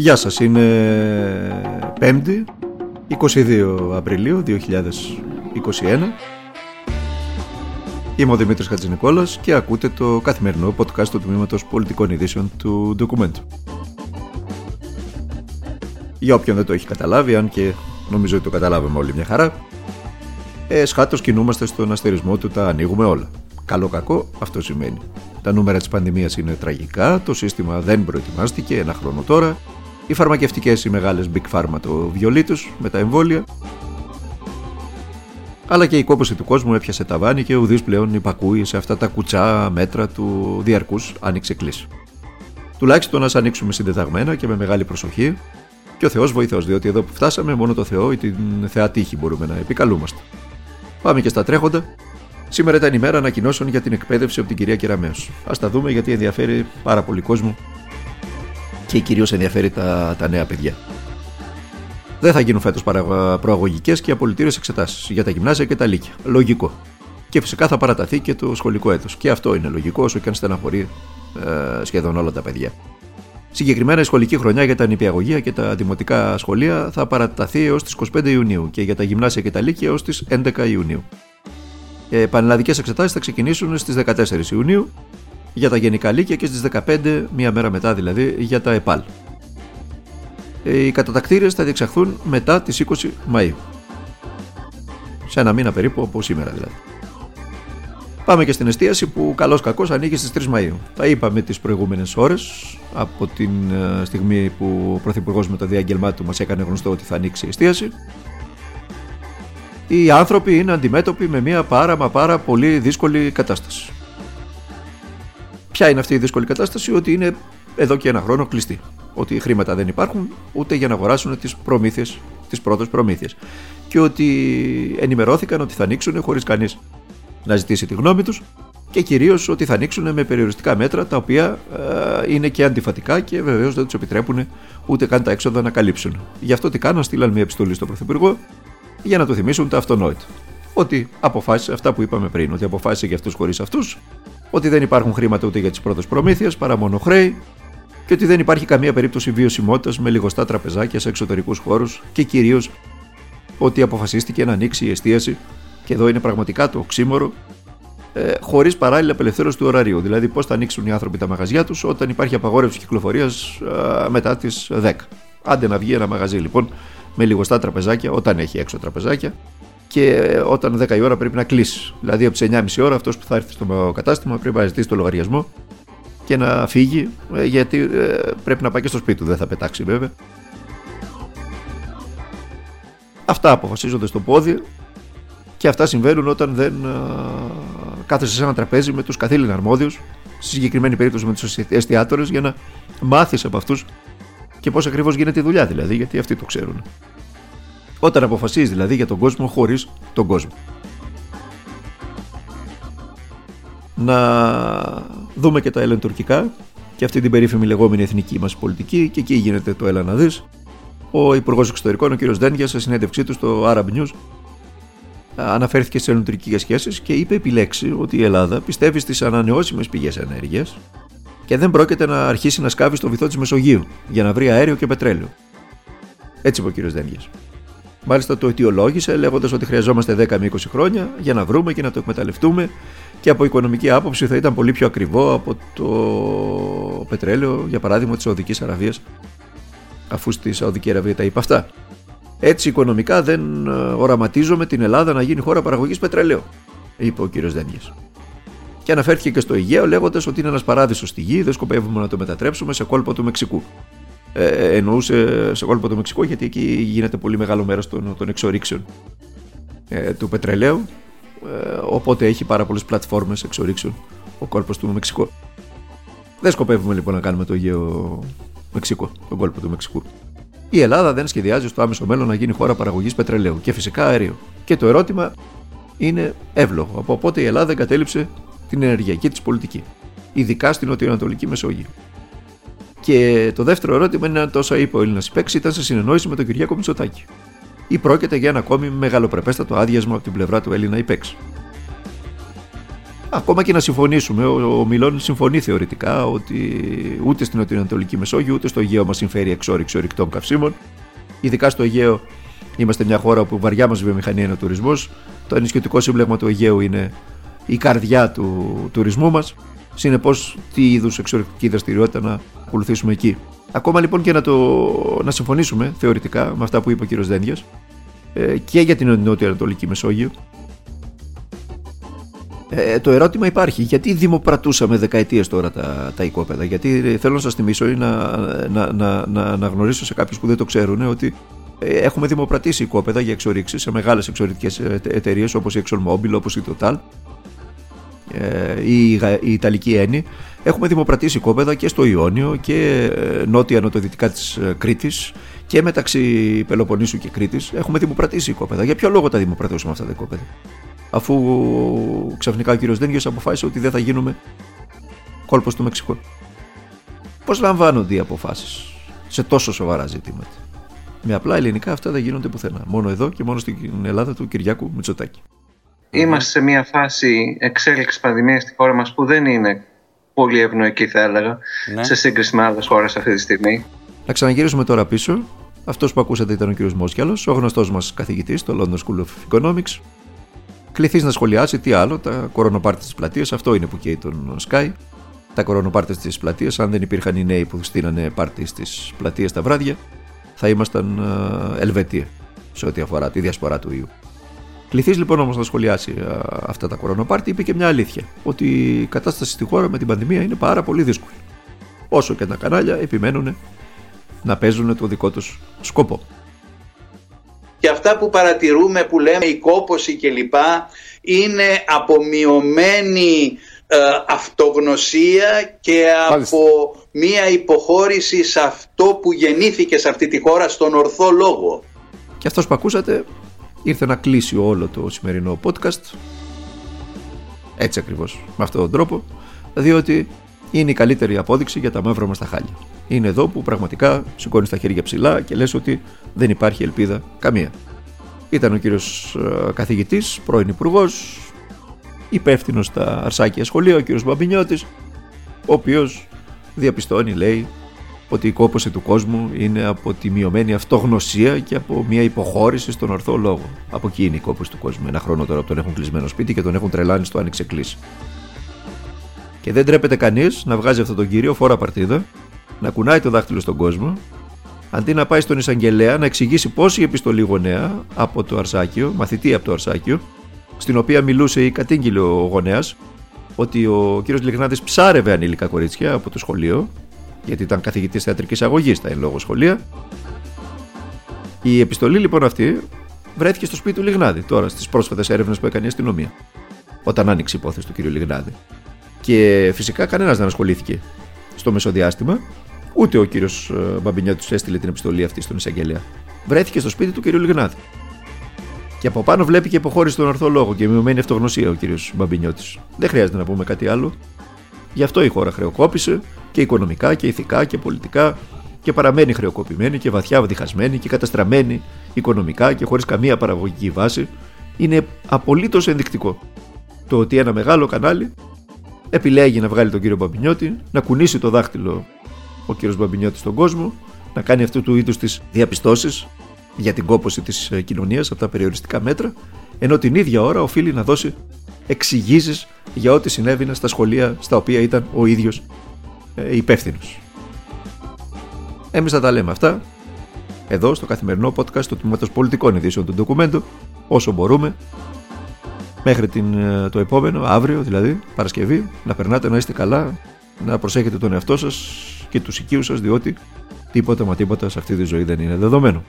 Γεια σας, είναι 5η, 22 Απριλίου 2021. Είμαι ο Δημήτρης Χατζηνικόλας και ακούτε το καθημερινό podcast του Τμήματος Πολιτικών Ειδήσεων του Document. Για όποιον δεν το έχει καταλάβει, αν και νομίζω ότι το καταλάβαμε όλοι μια χαρά, ε, σχάτως κινούμαστε στον αστερισμό του τα ανοίγουμε όλα. Καλό κακό αυτό σημαίνει. Τα νούμερα της πανδημίας είναι τραγικά, το σύστημα δεν προετοιμάστηκε ένα χρόνο τώρα, οι φαρμακευτικές οι μεγάλες Big Pharma το βιολί τους με τα εμβόλια, αλλά και η κόπωση του κόσμου έπιασε τα βάνη και ουδής πλέον υπακούει σε αυτά τα κουτσά μέτρα του διαρκούς άνοιξε κλείσει. Τουλάχιστον να ανοίξουμε συντεταγμένα και με μεγάλη προσοχή και ο Θεός βοηθός, διότι εδώ που φτάσαμε μόνο το Θεό ή την θεά τύχη μπορούμε να επικαλούμαστε. Πάμε και στα τρέχοντα. Σήμερα ήταν η μέρα ανακοινώσεων για την εκπαίδευση από την κυρία Κεραμέο. Α τα δούμε γιατί ενδιαφέρει πάρα πολύ κόσμο και κυρίως ενδιαφέρει τα, τα νέα παιδιά. Δεν θα γίνουν φέτος προαγωγικές και απολυτήριες εξετάσεις για τα γυμνάσια και τα λύκεια. Λογικό. Και φυσικά θα παραταθεί και το σχολικό έτος. Και αυτό είναι λογικό, όσο και αν στεναχωρεί ε, σχεδόν όλα τα παιδιά. Συγκεκριμένα η σχολική χρονιά για τα νηπιαγωγεία και τα δημοτικά σχολεία θα παραταθεί έως τις 25 Ιουνίου και για τα γυμνάσια και τα λύκεια έως τις 11 Ιουνίου. Ε, Πανελλαδικές εξετάσεις θα ξεκινήσουν στις 14 Ιουνίου για τα γενικά λύκεια και στις 15, μία μέρα μετά δηλαδή, για τα ΕΠΑΛ. Ε, οι κατατακτήρες θα διεξαχθούν μετά τις 20 Μαΐου. Σε ένα μήνα περίπου από σήμερα δηλαδή. Πάμε και στην εστίαση που καλώς κακώς ανοίγει στις 3 Μαΐου. Τα είπαμε τις προηγούμενες ώρες από την ε, στιγμή που ο Πρωθυπουργός με το διάγγελμά του μας έκανε γνωστό ότι θα ανοίξει η εστίαση. Οι άνθρωποι είναι αντιμέτωποι με μια πάρα μα πάρα πολύ δύσκολη κατάσταση. Ποια είναι αυτή η δύσκολη κατάσταση, ότι είναι εδώ και ένα χρόνο κλειστή. Ότι χρήματα δεν υπάρχουν ούτε για να αγοράσουν τις προμήθειες, τις πρώτες προμήθειες. Και ότι ενημερώθηκαν ότι θα ανοίξουν χωρίς κανείς να ζητήσει τη γνώμη τους και κυρίως ότι θα ανοίξουν με περιοριστικά μέτρα τα οποία ε, είναι και αντιφατικά και βεβαίως δεν τους επιτρέπουν ούτε καν τα έξοδα να καλύψουν. Γι' αυτό τι κάναν, στείλαν μια επιστολή στον Πρωθυπουργό για να του θυμίσουν τα αυτονόητα. Ότι αποφάσισε αυτά που είπαμε πριν, ότι αποφάσισε για αυτούς χωρίς αυτούς, ότι δεν υπάρχουν χρήματα ούτε για τις πρώτες προμήθειες παρά μόνο χρέη και ότι δεν υπάρχει καμία περίπτωση βιωσιμότητας με λιγοστά τραπεζάκια σε εξωτερικούς χώρους και κυρίως ότι αποφασίστηκε να ανοίξει η εστίαση, και εδώ είναι πραγματικά το οξύμορο, ε, χωρίς παράλληλη απελευθέρωση του ωραρίου. Δηλαδή, πώς θα ανοίξουν οι άνθρωποι τα μαγαζιά τους όταν υπάρχει απαγόρευση κυκλοφορίας ε, μετά τις 10. Άντε να βγει ένα μαγαζί λοιπόν με λιγοστά τραπεζάκια, όταν έχει έξω τραπεζάκια, και όταν 10 η ώρα πρέπει να κλείσεις. Δηλαδή από τις 9.30 ώρα αυτός που θα έρθει στο κατάστημα πρέπει να ζητήσει το λογαριασμό και να φύγει ε, γιατί ε, πρέπει να πάει και στο σπίτι του, δεν θα πετάξει βέβαια. Αυτά αποφασίζονται στο πόδι και αυτά συμβαίνουν όταν δεν κάθεσαι σε ένα τραπέζι με τους καθήλυνα αρμόδιους, στη συγκεκριμένη περίπτωση με τους εστιατόρες για να μάθεις από αυτούς και πώς ακριβώς γίνεται η δουλειά δηλαδή, γιατί αυτοί το ξέρουν. Όταν αποφασίζεις δηλαδή για τον κόσμο χωρίς τον κόσμο. Να δούμε και τα ελληνοτουρκικά και αυτή την περίφημη λεγόμενη εθνική μας πολιτική και εκεί γίνεται το έλα να δεις. Ο Υπουργός Εξωτερικών, ο κ. Δένδια, σε συνέντευξή του στο Arab News, αναφέρθηκε σε ελληνοτουρκικέ σχέσεις και είπε επιλέξει ότι η Ελλάδα πιστεύει στις ανανεώσιμες πηγές ενέργειας και δεν πρόκειται να αρχίσει να σκάβει στο βυθό της Μεσογείου για να βρει αέριο και πετρέλαιο. Έτσι είπε ο κ. Δένδια. Μάλιστα το αιτιολόγησε λέγοντας ότι χρειαζόμαστε 10 με 20 χρόνια για να βρούμε και να το εκμεταλλευτούμε και από οικονομική άποψη θα ήταν πολύ πιο ακριβό από το πετρέλαιο, για παράδειγμα της Σαουδικής Αραβίας, αφού στη Σαουδική Αραβία τα είπε αυτά. Έτσι, οικονομικά δεν ε, οραματίζομαι την Ελλάδα να γίνει χώρα παραγωγής πετρελαίου, είπε ο κ. Δένδια. Και αναφέρθηκε και στο Αιγαίο λέγοντας ότι είναι ένας παράδεισος στη γη, δεν σκοπεύουμε να το μετατρέψουμε σε κόλπο του Μεξικού ε, εννοούσε σε κόλπο του Μεξικό γιατί εκεί γίνεται πολύ μεγάλο μέρος των, των εξορίξεων ε, του πετρελαίου ε, οπότε έχει πάρα πολλές πλατφόρμες εξορίξεων ο κόλπος του Μεξικό. Δεν σκοπεύουμε λοιπόν να κάνουμε το Αιγαίο Μεξικό, τον κόλπο του Μεξικού. Η Ελλάδα δεν σχεδιάζει στο άμεσο μέλλον να γίνει χώρα παραγωγής πετρελαίου και φυσικά αερίου. Και το ερώτημα είναι εύλογο. Από πότε η Ελλάδα εγκατέλειψε την ενεργειακή της πολιτική, ειδικά στην νοτιοανατολική Μεσόγειο. Και το δεύτερο ερώτημα είναι αν τόσο είπε ο Έλληνας υπέξ ήταν σε συνεννόηση με τον Κυριάκο Μητσοτάκη. Ή πρόκειται για ένα ακόμη μεγαλοπρεπέστατο άδειασμα από την πλευρά του Έλληνα υπέξ. Ακόμα και να συμφωνήσουμε, ο, ο Μιλών συμφωνεί θεωρητικά ότι ούτε στην Νοτιοανατολική Μεσόγειο ούτε στο Αιγαίο μας συμφέρει εξόριξη ορυκτών καυσίμων. Ειδικά στο Αιγαίο είμαστε μια χώρα που βαριά μας βιομηχανία είναι ο τουρισμός. Το ενισχυτικό σύμπλεγμα του Αιγαίου είναι η καρδιά του τουρισμού μας. Συνεπώς, τι είδους εξορρυκτική δραστηριότητα να ακολουθήσουμε εκεί. Ακόμα λοιπόν και να, το, να συμφωνήσουμε θεωρητικά με αυτά που είπε ο κ. Δένδια ε, και για την Νότιο-Ανατολική Μεσόγειο. Ε, το ερώτημα υπάρχει, γιατί δημοπρατούσαμε δεκαετίες τώρα τα, τα οικόπεδα; Γιατί θέλω να σας θυμίσω ή να, να, να, να, να γνωρίσω σε κάποιους που δεν το ξέρουν ότι ε, έχουμε δημοπρατήσει οικόπεδα για εξορίξεις σε μεγάλες εξορυκτικέ εταιρείες όπως η ExxonMobil, όπως η Total η, η Ιταλική Ένη. Έχουμε δημοπρατήσει οικόπεδα και στο Ιόνιο και νότια-νοτιοδυτικά της Κρήτης και μεταξύ Πελοποννήσου και Κρήτης έχουμε δημοπρατήσει οικόπεδα. Για ποιο λόγο τα δημοπρατήσουμε αυτά τα οικόπεδα. Αφού ξαφνικά ο κύριος Δένγιος αποφάσισε ότι δεν θα γίνουμε κόλπος του Μεξικού. Πώς λαμβάνονται οι αποφάσεις σε τόσο σοβαρά ζητήματα; Με απλά ελληνικά αυτά δεν γίνονται πουθενά. Μόνο εδώ και μόνο στην Ελλάδα του Κυριάκου Μητσοτάκη. Είμαστε σε μια φάση εξέλιξης πανδημίας στη χώρα μας που δεν είναι πολύ ευνοϊκή, θα έλεγα, ναι. σε σύγκριση με άλλες χώρες αυτή τη στιγμή. Να ξαναγυρίσουμε τώρα πίσω. Αυτός που ακούσατε ήταν ο κ. Μόσιαλο, ο γνωστός μας καθηγητής στο London School of Economics. Κληθείς να σχολιάσει τι άλλο, τα κορονοπάρτι της πλατείας. Αυτό είναι που καίει τον Sky. Τα κορονοπάρτι της πλατείας, αν δεν υπήρχαν οι νέοι που στείλανε πάρτις στι πλατείε τα βράδια, θα ήμασταν ε, Ελβετία σε ό,τι αφορά τη διασπορά του ιού. Κληθεί λοιπόν όμως να σχολιάσει ε, αυτά τα κορονοπάρτι, είπε και μια αλήθεια. Ότι η κατάσταση στη χώρα με την πανδημία είναι πάρα πολύ δύσκολη. Όσο και τα κανάλια επιμένουν να παίζουν το δικό τους σκόπο. Και αυτά που παρατηρούμε που λέμε η κόποση κλπ είναι απομειωμένη ε, αυτογνωσία και από μία υποχώρηση σε αυτό που γεννήθηκε σε αυτή τη χώρα στον ορθό λόγο. Και αυτός που ακούσατε ήρθε να κλείσει όλο το σημερινό podcast έτσι ακριβώς με αυτόν τον τρόπο διότι είναι η καλύτερη απόδειξη για τα μαύρα μας τα χάλια. Είναι εδώ που πραγματικά σηκώνεις τα χέρια ψηλά και λες ότι δεν υπάρχει ελπίδα καμία. Ήταν ο κύριος ε, καθηγητής, πρώην υπουργός, υπεύθυνος στα αρσάκια σχολεία, ο κύριος Μπαμπινιώτης, ο οποίος διαπιστώνει, λέει, ότι η κόπωση του κόσμου είναι από τη μειωμένη αυτογνωσία και από μια υποχώρηση στον ορθό λόγο. Από εκεί είναι η κόπωση του κόσμου. Ένα χρόνο τώρα που τον έχουν κλεισμένο σπίτι και τον έχουν τρελάνει στο άνοιξε κλείσει. Και δεν τρέπεται κανείς να βγάζει αυτόν τον κύριο φόρα παρτίδα, να κουνάει το δάχτυλο στον κόσμο, αντί να πάει στον εισαγγελέα να εξηγήσει πώ η επιστολή γονέα από το Αρσάκιο, μαθητή από το Αρσάκιο, στην οποία μιλούσε ή κατήγγειλε ο γονέας, ότι ο κύριος Λιγνάδη ψάρευε ανήλικα κορίτσια από το σχολείο, γιατί ήταν καθηγητής θεατρικής αγωγής στα εν λόγω σχολεία. Η επιστολή λοιπόν αυτή βρέθηκε στο σπίτι του Λιγνάδη τώρα στις πρόσφατες έρευνες που έκανε η αστυνομία. Όταν άνοιξε η υπόθεση του κ. Λιγνάδη. Και φυσικά κανένας δεν ασχολήθηκε στο μεσοδιάστημα. Ούτε ο κύριος ε, Μπαμπινιώτης έστειλε την επιστολή αυτή στον εισαγγελέα. Βρέθηκε στο σπίτι του κ. Λιγνάδη. Και από πάνω βλέπει και υποχώρησε τον ορθό λόγο και μειωμένη αυτογνωσία ο κ. Μπαμπινιώτης. Δεν χρειάζεται να πούμε κάτι άλλο. Γι' αυτό η χώρα χρεοκόπησε και οικονομικά και ηθικά και πολιτικά και παραμένει χρεοκοπημένη και βαθιά διχασμένη και καταστραμμένη οικονομικά και χωρίς καμία παραγωγική βάση. Είναι απολύτως ενδεικτικό το ότι ένα μεγάλο κανάλι επιλέγει να βγάλει τον κύριο Μπαμπινιώτη, να κουνήσει το δάχτυλο ο κύριος Μπαμπινιώτης στον κόσμο, να κάνει αυτού του είδους τις διαπιστώσεις για την κόπωση της ε, κοινωνίας από τα περιοριστικά μέτρα, ενώ την ίδια ώρα οφείλει να δώσει εξηγήσεις για ό,τι συνέβαινε στα σχολεία στα οποία ήταν ο ίδιος ε, υπεύθυνος. Εμείς θα τα λέμε αυτά εδώ στο καθημερινό podcast του Τμήματος Πολιτικών Ειδήσεων του Ντοκουμέντου όσο μπορούμε Μέχρι την, ε, το επόμενο, αύριο δηλαδή, Παρασκευή, να περνάτε να είστε καλά, να προσέχετε τον εαυτό σας και τους οικείους σας, διότι τίποτα μα τίποτα σε αυτή τη ζωή δεν είναι δεδομένο.